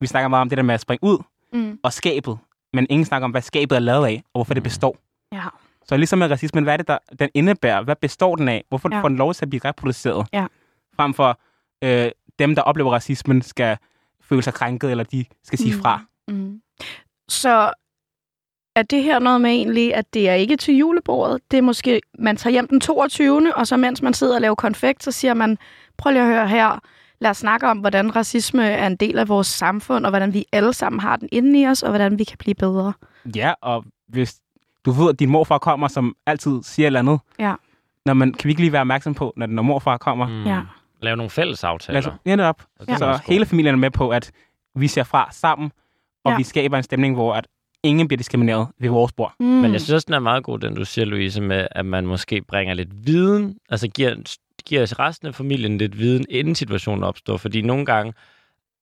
Vi snakker meget om det der med at springe ud Mm. og skabet, men ingen snakker om, hvad skabet er lavet af, og hvorfor det Mm. består. Ja. Så ligesom med racismen, hvad er det, der, den indebærer? Hvad består den af? Hvorfor ja. får den lov til at blive reproduceret? Ja. Frem for øh, dem, der oplever racismen, skal føle sig krænket, eller de skal sige Mm. fra. Mm. Så er det her noget med egentlig, at det er ikke til julebordet? Det er måske, man tager hjem den 22. og så mens man sidder og laver konfekt, så siger man, prøv lige at høre her, lad os snakke om, hvordan racisme er en del af vores samfund, og hvordan vi alle sammen har den inde i os, og hvordan vi kan blive bedre. Ja, og hvis du ved, at din morfar kommer, som altid siger et eller andet, Ja. når man, kan vi ikke lige være opmærksom på, når, når morfar kommer? Mm. Mm. Ja. Lave nogle fælles aftaler. Lad os ende op. Og det er Så hele familien er med på, at vi ser fra sammen, og Ja. ja. vi skaber en stemning, hvor at ingen bliver diskrimineret ved vores bord. Mm. Men jeg synes også, den er meget god, den du siger, Louise, med at man måske bringer lidt viden, altså giver, giver resten af familien lidt viden, inden situationen opstår. Fordi nogle gange,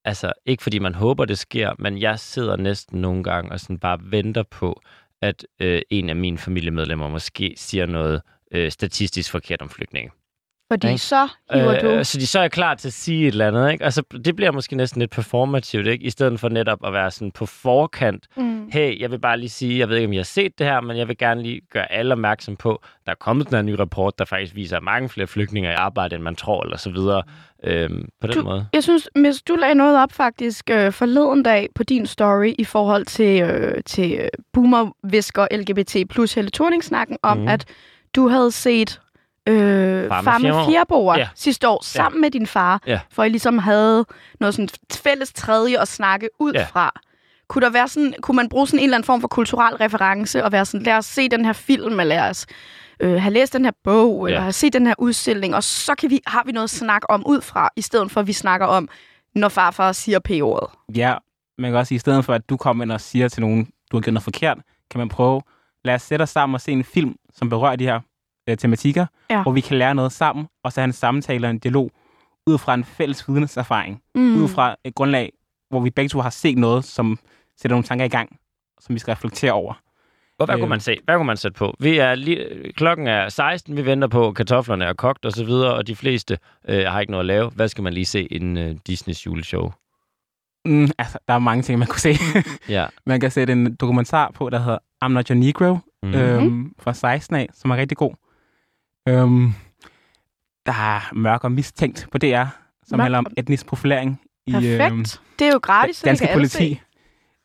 altså ikke fordi man håber, det sker, men jeg sidder næsten nogle gange og sådan bare venter på, at øh, en af mine familiemedlemmer måske siger noget øh, statistisk forkert om flygtninge. Fordi Ikke? så hiver du... Øh, så de så er klar til at sige et eller andet, ikke? Altså, det bliver måske næsten lidt performativt, ikke? I stedet for netop at være sådan på forkant. Mm. Hey, jeg vil bare lige sige, jeg ved ikke, om I har set det her, men jeg vil gerne lige gøre alle opmærksom på, der er kommet den her nye rapport, der faktisk viser, at mange flere flygtninge er i arbejde, end man tror, eller så videre. Øhm, på den Du- måde. Jeg synes, Miss, du lagde noget op faktisk øh, forleden dag på din story i forhold til, øh, til øh, boomer-visker LGBT plus Helle Thorning-snakken om, mm. at du havde set øh, Far med Far med Fjerboer. Fjerboer Ja. sidste år sammen med din far, Ja. for I ligesom havde noget sådan fælles tredje at snakke ud Ja. fra. Kunne, der være sådan, kunne man bruge sådan en eller anden form for kulturel reference og være sådan, lad os se den her film, eller lad os øh, have læst den her bog, eller Ja. have set den her udstilling, og så kan vi, har vi noget at snakke om ud fra, i stedet for at vi snakker om, når farfar siger p-ordet. Ja, man kan også sige, i stedet for, at du kommer ind og siger til nogen, du har gjort noget forkert, kan man prøve, lad os sætte os sammen og se en film, som berører de her øh, tematikker, Ja. hvor vi kan lære noget sammen, og så have en samtale og en dialog, ud fra en fælles videnserfaring, Mm. ud fra et grundlag, hvor vi begge to har set noget, som sætter nogle tanker i gang, som vi skal reflektere over. Og hvad Øh. kunne man se? Hvad kunne man sætte på? Vi er lige, klokken er 16, vi venter på, kartoflerne er kogt og så videre, og de fleste øh, har ikke noget at lave. Hvad skal man lige se inden øh, Disneys juleshow? Mm, altså, der er mange ting, man kunne se. Ja. man kan sætte en dokumentar på, der hedder I'm Not Your Negro, Mm. øhm, fra 16 af, som er rigtig god. Øhm, der er mørk og mistænkt på DR, som Mørk handler om og- etnisk profilering i Perfekt. øhm, det er jo gratis, så danske politi. se.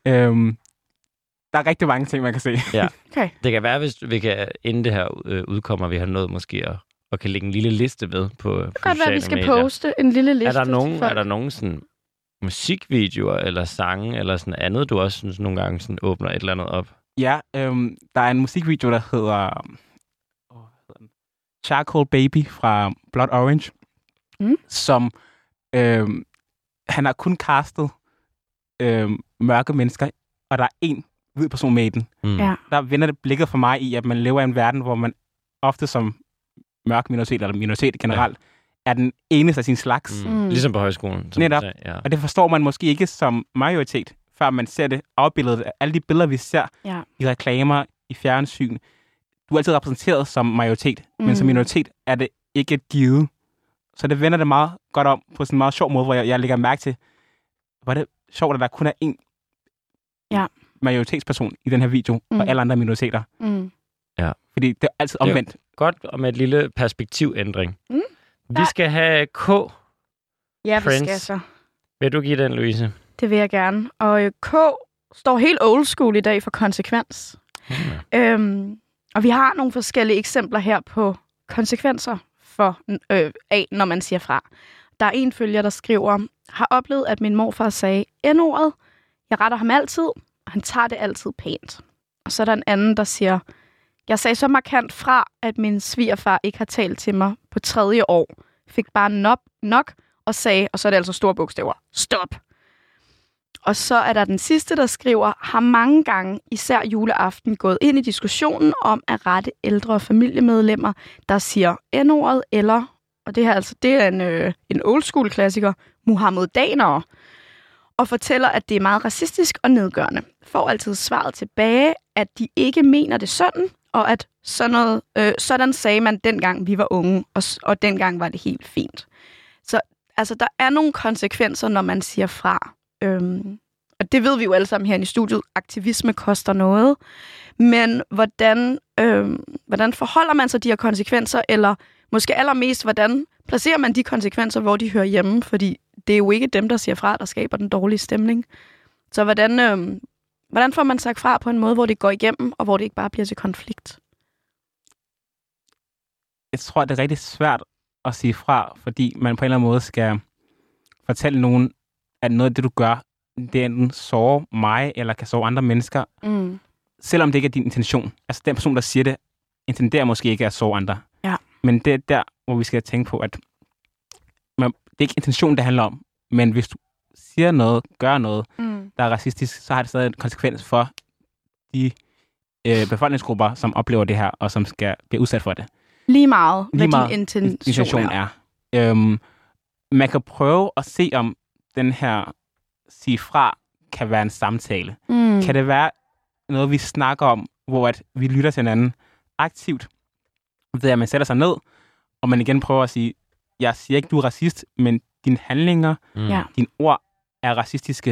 Øhm, der er rigtig mange ting, man kan se. Okay. Det kan være, hvis vi kan, inden det her øh, udkommer, vi har nået måske at, at kan lægge en lille liste med på, Det kan godt være, at vi skal medier. poste en lille liste Er der nogen, er der nogen sådan musikvideoer eller sange eller sådan andet, du også synes nogle gange sådan åbner et eller andet op? Ja, øhm, der er en musikvideo, der hedder, åh, hvad hedder den? Charcoal Baby fra Blood Orange, Mm. som øhm, han har kun castet øhm, mørke mennesker, og der er en hvid person med i den. Mm. Ja. Der vender det blikket for mig i, at man lever i en verden, hvor man ofte som mørk minoritet, eller minoritet generelt, ja. er den eneste af sin slags. Mm. Mm. Ligesom på højskolen. Som Netop. Sagde, ja. Og det forstår man måske ikke som majoritet, før man ser det afbildet. Alle de billeder, vi ser Ja. i reklamer, i fjernsyn. Du er altid repræsenteret som majoritet, mm. men som Mm. minoritet er det ikke et givet. Så det vender det meget godt om på sådan en meget sjov måde, hvor jeg, jeg lægger mærke til, hvor er det sjovt, at der kun er én Ja. majoritetsperson i den her video, mm. Og alle andre er minoriteter. Mm. Fordi det er altid Det er- omvendt. Godt, og med et lille perspektivændring. Mm. Vi Ja. skal have K. Ja, vi Prince. skal så. Vil du give den, Louise? Det vil jeg gerne. Og øh, K står helt old school i dag for konsekvens. Mm. Øhm, og vi har nogle forskellige eksempler her på konsekvenser for øh, af, når man siger fra. Der er en følger, der skriver, har oplevet, at min morfar sagde N-ordet. Jeg retter ham altid, og han tager det altid pænt. Og så er der en anden, der siger, jeg sagde så markant fra, at min svigerfar ikke har talt til mig på tredje år. Fik bare nok, nok og sagde, og så er det altså store bogstaver, stop. Og så er der den sidste, der skriver, har mange gange, især juleaften, gået ind i diskussionen om at rette ældre familiemedlemmer, der siger N-ordet, eller, og det her altså, det er en, øh, en old school klassiker, muhammedanere, og fortæller, at det er meget racistisk og nedgørende. Får altid svaret tilbage, at de ikke mener det sådan, og at sådan, noget, øh, sådan sagde man dengang vi var unge, og, og dengang var det helt fint. Så altså, der er nogle konsekvenser, når man siger fra. Øhm, og det ved vi jo alle sammen her i studiet. Aktivisme koster noget. Men hvordan, øhm, hvordan forholder man sig de her konsekvenser, eller måske allermest, hvordan placerer man de konsekvenser, hvor de hører hjemme? Fordi det er jo ikke dem, der siger fra, der skaber den dårlige stemning. Så hvordan, øhm, hvordan får man sagt fra på en måde, hvor det går igennem, og hvor det ikke bare bliver til konflikt? jeg tror, det er rigtig svært at sige fra, fordi man på en eller anden måde skal fortælle nogen, at noget af det, du gør, det enten sårer mig, eller kan såre andre mennesker, Mm. selvom det ikke er din intention. Altså den person, der siger det, intenderer måske ikke at såre andre. Ja. Men det er der, hvor vi skal tænke på, at man, det er ikke intentionen, det handler om. Men hvis du siger noget, gør noget, Mm. der er racistisk, så har det stadig en konsekvens for de øh, befolkningsgrupper, som oplever det her, og som skal blive udsat for det. Lige meget, Lige hvad meget din intention, intention er. er. Øhm, man kan prøve at se, om den her sige fra kan være en samtale. Mm. Kan det være noget, vi snakker om, hvor at vi lytter til hinanden aktivt, ved at man sætter sig ned og man igen prøver at sige, jeg siger ikke, du er racist, men dine handlinger, Mm. Ja. dine ord er racistiske.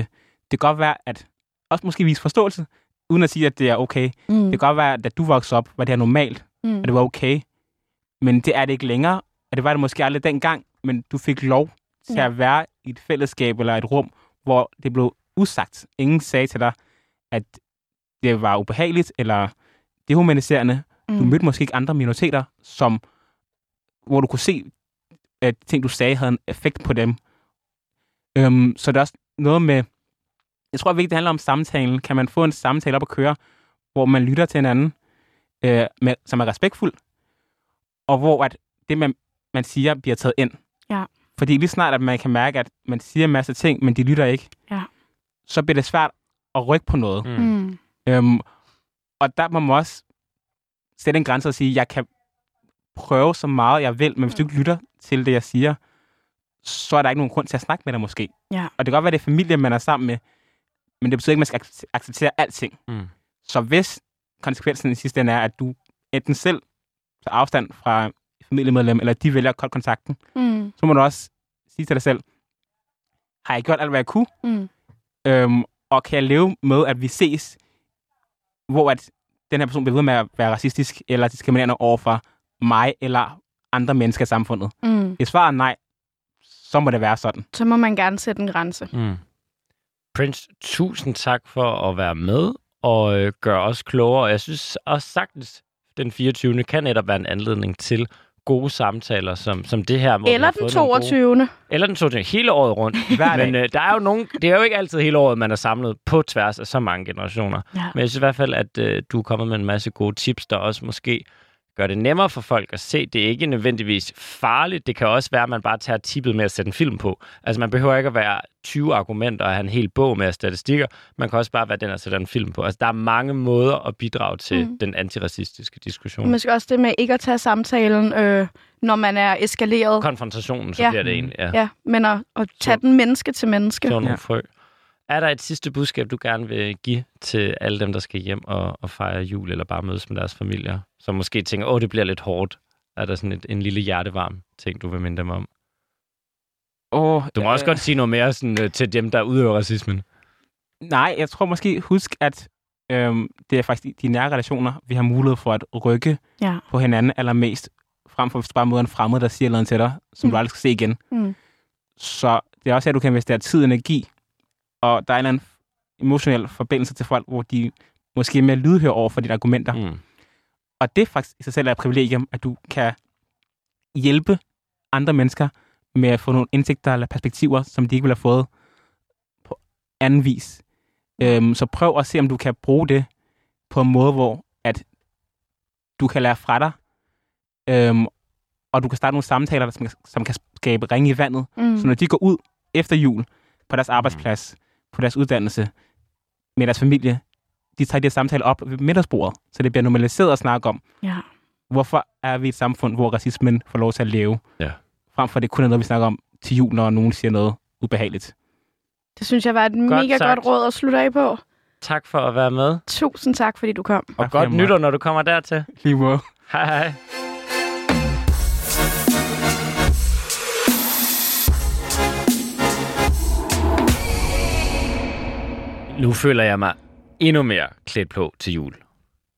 Det kan godt være, at også måske vise forståelse, uden at sige, at det er okay. Mm. Det kan godt være, at da du voksede op, var det her normalt, Mm. og det var okay. Men det er det ikke længere, og det var det måske aldrig dengang, men du fik lov til Ja. at være i et fællesskab eller et rum, hvor det blev usagt. Ingen sagde til dig, at det var ubehageligt eller dehumaniserende. Mm. Du mødte måske ikke andre minoriteter, som, hvor du kunne se, at ting, du sagde, havde en effekt på dem. Øhm, så det er også noget med, jeg tror vigtigt, det handler om samtalen. Kan man få en samtale op at køre, hvor man lytter til hinanden, øh, med, som er respektfuld, og hvor at det, man, man siger, bliver taget ind. Ja. Fordi lige snart, at man kan mærke, at man siger en masse ting, men de lytter ikke, Ja. så bliver det svært at rykke på noget. Mm. Mm. Øhm, og der må man også sætte en grænse og sige, jeg kan prøve så meget, jeg vil, men hvis du ikke lytter til det, jeg siger, så er der ikke nogen grund til at snakke med dig måske. Ja. Og det kan godt være, det er familie, man er sammen med, men det betyder ikke, at man skal ac- acceptere alting. Mm. Så hvis konsekvensen i sidste ende er, at du enten selv tager afstand fra familiemedlem, eller de vælger at kolde kontakten, Mm. så må du også sige til dig selv, har jeg gjort alt, hvad jeg kunne? Mm. Øhm, og kan jeg leve med, at vi ses, hvor at den her person bliver ved med at være racistisk eller diskriminerende over for mig eller andre mennesker i samfundet? Mm. Hvis svaret er nej, så må det være sådan. Så må man gerne sætte en grænse. Mm. Prince, tusind tak for at være med og øh, gøre os klogere. Jeg synes også sagtens, den 24. kan netop være en anledning til gode samtaler, som, som det her. hvor Eller den fået nogle gode- 22. Eller den 22. Hele året rundt. Men øh, der er jo nogen, det er jo ikke altid hele året, man er samlet på tværs af så mange generationer. Ja. Men jeg synes i hvert fald, at øh, du er kommet med en masse gode tips, der også måske gør det nemmere for folk at se. Det er ikke nødvendigvis farligt. Det kan også være, at man bare tager tippet med at sætte en film på. Altså man behøver ikke at være 20 argumenter og have en hel bog med statistikker. Man kan også bare være den at sætte en film på. Altså der er mange måder at bidrage til Mm. den antiracistiske diskussion. Måske også det med ikke at tage samtalen, øh, når man er eskaleret. Konfrontationen, så Ja. bliver det en. Ja. Ja, men at, at tage Så- den menneske til menneske. Så nogle Ja. frø. Er der et sidste budskab, du gerne vil give til alle dem, der skal hjem og, og fejre jul, eller bare mødes med deres familier, som måske tænker, åh, det bliver lidt hårdt. Er der sådan et, en lille hjertevarm ting, du vil minde dem om? Oh, Du må også godt sige noget mere sådan, øh, til dem, der udøver racismen. Nej, jeg tror måske, husk, at øhm, det er faktisk i de nære relationer, vi har mulighed for at rykke Ja. på hinanden allermest, frem for hvis du bare møder en fremmed, der siger noget til dig, som Mm. du aldrig skal se igen. Mm. Så det er også her, du kan investere tid og energi, og der er en eller anden emotionel forbindelse til folk, hvor de måske er mere lydhøre over for dine argumenter. Mm. Mm. Og det faktisk i sig selv er et privilegium, at du kan hjælpe andre mennesker med at få nogle indsigter eller perspektiver, som de ikke ville have fået på anden vis. Øhm, så prøv at se, om du kan bruge det på en måde, hvor at du kan lære fra dig, øhm, og du kan starte nogle samtaler, som, som kan skabe ringe i vandet, Mm. så når de går ud efter jul på deres arbejdsplads, på deres uddannelse, med deres familie, de tager de her samtaler op ved middagsbordet, så det bliver normaliseret at snakke om, Ja. hvorfor er vi et samfund, hvor racismen får lov til at leve, Ja. frem for at det kun er noget, vi snakker om til jul, når nogen siger noget ubehageligt. Det synes jeg var et mega sagt. godt råd at slutte af på. Tak for at være med, Tusind tak, fordi du kom. og Tak godt nytår, når du kommer dertil. Lige måde. Hej hej. Nu føler jeg mig endnu mere klædt på til jul.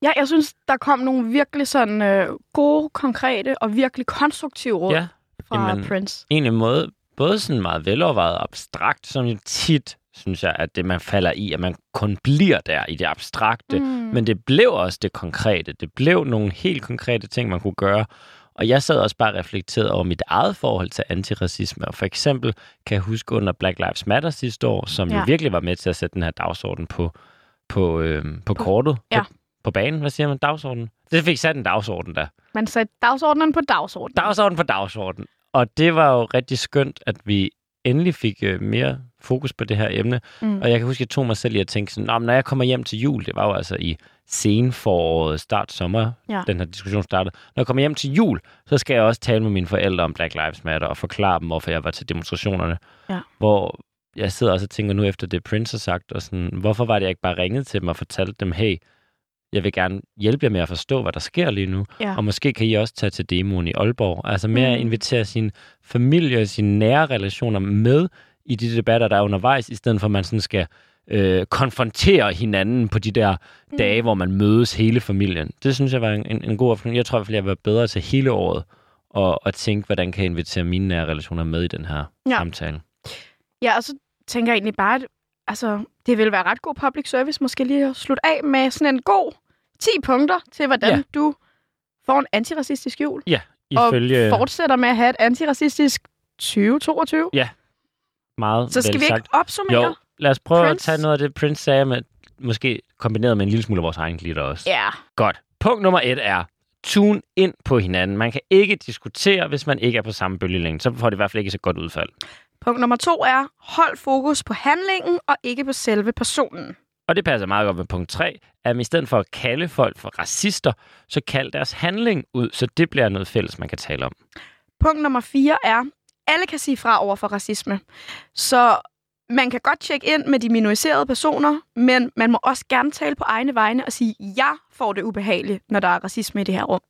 Ja, jeg synes, der kom nogle virkelig sådan øh, gode, konkrete og virkelig konstruktive råd Ja, fra jamen- Prince. en en måde, både sådan meget velovervejet og abstrakt, som jo tit, synes jeg, at det man falder i, at man kun bliver der i det abstrakte. Mm. Men det blev også det konkrete. Det blev nogle helt konkrete ting, man kunne gøre. Og jeg sad også bare og reflekterede over mit eget forhold til antiracisme. Og for eksempel kan jeg huske under Black Lives Matter sidste år, som ja. Jo virkelig var med til at sætte den her dagsorden på, på, øhm, på, på kortet. ja. På, på banen, hvad siger man? Dagsorden? Det fik sat en dagsorden der. Man satte dagsordenen på dagsordenen. Dagsorden på dagsorden. Og det var jo rigtig skønt, at vi endelig fik øh, mere fokus på det her emne. Mm. Og jeg kan huske, at jeg tog mig selv i at tænke sådan, "Nå, men når jeg kommer hjem til jul, det var jo altså i senforåret, start sommer, Ja. den her diskussion startede. Når jeg kommer hjem til jul, så skal jeg også tale med mine forældre om Black Lives Matter og forklare dem, hvorfor jeg var til demonstrationerne. Ja. Hvor jeg sidder også og tænker nu efter det, Prince har sagt, og sådan, hvorfor var det, jeg ikke bare ringede til dem og fortalte dem, hey, Jeg vil gerne hjælpe jer med at forstå, hvad der sker lige nu. Ja. Og måske kan I også tage til demoen i Aalborg. Altså med at Mm. invitere sin familie og sine nære relationer med i de debatter, der er undervejs, i stedet for at man sådan skal øh, konfrontere hinanden på de der Mm. dage, hvor man mødes hele familien. Det synes jeg var en, en, en god opfølgning. Jeg tror i hvert fald, jeg var bedre til hele året og, og tænke, hvordan kan jeg invitere mine nære relationer med i den her Ja. ja. samtale. Ja, og så tænker jeg egentlig bare, at altså, det vil være ret god public service måske lige at slutte af med sådan en god 10 punkter til, hvordan Ja. ja. du får en antiracistisk jul. Ifølge Og fortsætter med at have et antiracistisk 2022. meget Så skal vi ikke sagt. opsummere? Jo, lad os prøve Prince? at tage noget af det, Prince sagde, med, måske kombineret med en lille smule af vores egen glitter også. Ja. Godt. Punkt nummer et er, tune ind på hinanden. Man kan ikke diskutere, hvis man ikke er på samme bølgelængde. Så får det i hvert fald ikke så godt udfald. Punkt nummer to er, hold fokus på handlingen og ikke på selve personen. Og det passer meget godt med punkt 3, at i stedet for at kalde folk for racister, så kald deres handling ud, så det bliver noget fælles, man kan tale om. Punkt nummer fire er, alle kan sige fra over for racisme. Så man kan godt tjekke ind med de minoriserede personer, men man må også gerne tale på egne vegne og sige, jeg får det ubehageligt, når der er racisme i det her rum.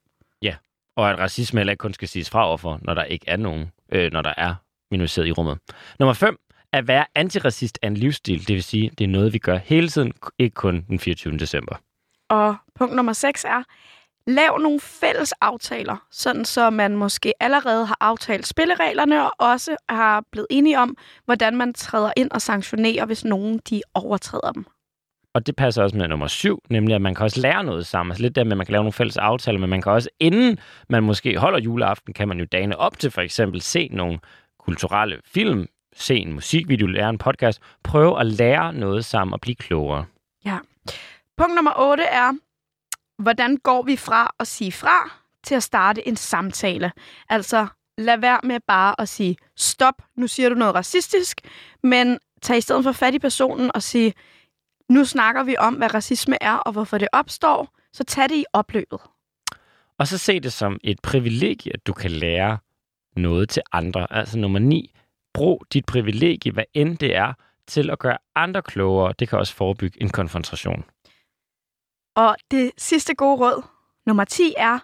Og at racisme heller ikke kun skal siges fra overfor, når der ikke er nogen, øh, når der er minoriseret i rummet. Nummer 5. At være antiracist er en livsstil. Det vil sige, det er noget, vi gør hele tiden, ikke kun den 24. december. Og punkt nummer 6 er, lav nogle fælles aftaler, sådan så man måske allerede har aftalt spillereglerne og også har blevet enige om, hvordan man træder ind og sanktionerer, hvis nogen de overtræder dem. Og det passer også med nummer syv, nemlig at man kan også lære noget sammen. Altså lidt der med, at man kan lave nogle fælles aftaler, men man kan også, inden man måske holder juleaften, kan man jo dagene op til for eksempel se nogle kulturelle film, se en musikvideo, lære en podcast, prøve at lære noget sammen og blive klogere. Punkt nummer 8 er, hvordan går vi fra at sige fra til at starte en samtale? Altså, lad være med bare at sige, stop, nu siger du noget racistisk, men tag i stedet for fat i personen og sige, nu snakker vi om, hvad racisme er og hvorfor det opstår, så tag det i opløbet. Og så se det som et privilegie, at du kan lære noget til andre. Altså nummer 9. Brug dit privilegie, hvad end det er, til at gøre andre klogere. Det kan også forebygge en konfrontation. Og det sidste gode råd, nummer 10, er,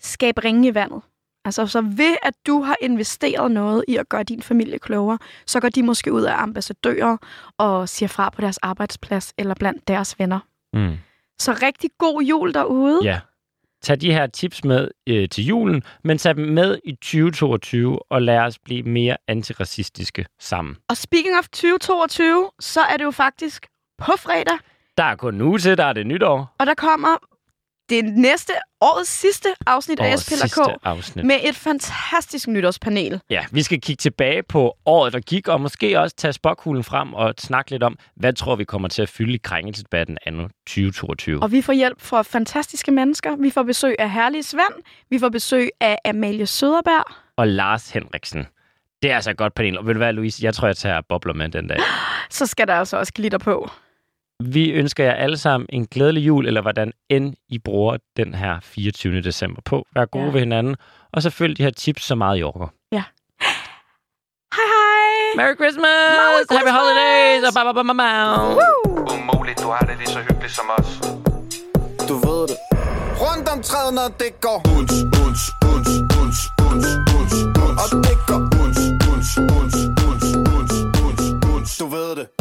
skab ringe i vandet. Altså, så ved at du har investeret noget i at gøre din familie klogere, så går de måske ud af ambassadører og siger fra på deres arbejdsplads eller blandt deres venner. Mm. Så rigtig god jul derude. Ja. Tag de her tips med øh, til julen, men tag dem med i 2022, og lad os blive mere antiracistiske sammen. Og speaking of 2022, så er det jo faktisk på fredag, Der er kun en uge til, der er det nytår. og der kommer det næste årets sidste afsnit af Årets SPLK sidste afsnit. med et fantastisk nytårspanel. Ja, vi skal kigge tilbage på året, der gik, og måske også tage spokhulen frem og snakke lidt om, hvad tror vi kommer til at fylde i krænkelsedebatten anno 2022. Og vi får hjælp fra fantastiske mennesker. Vi får besøg af Herlige Svend. Vi får besøg af Amalie Søderberg. og Lars Henriksen. Det er altså et godt panel. Og ved du hvad, Louise? Jeg tror, jeg tager bobler med den dag. Så skal der altså også glitter på. Vi ønsker jer alle sammen en glædelig jul, eller hvordan end I bruger den her 24. december på. Vær gode ja. ved hinanden, og selvfølgelig følg de her tips så meget i orker. Ja. Hej hej! Merry Christmas! Merry Christmas! Happy Holidays! Og ba ba ba ba Umuligt, du har det lige så hyggeligt som os. Du ved det. Rundt om træet, når det går. Uns, uns, uns, uns, uns, uns, uns. Og det går. Uns, uns, uns, uns, uns, uns, uns. Du ved det.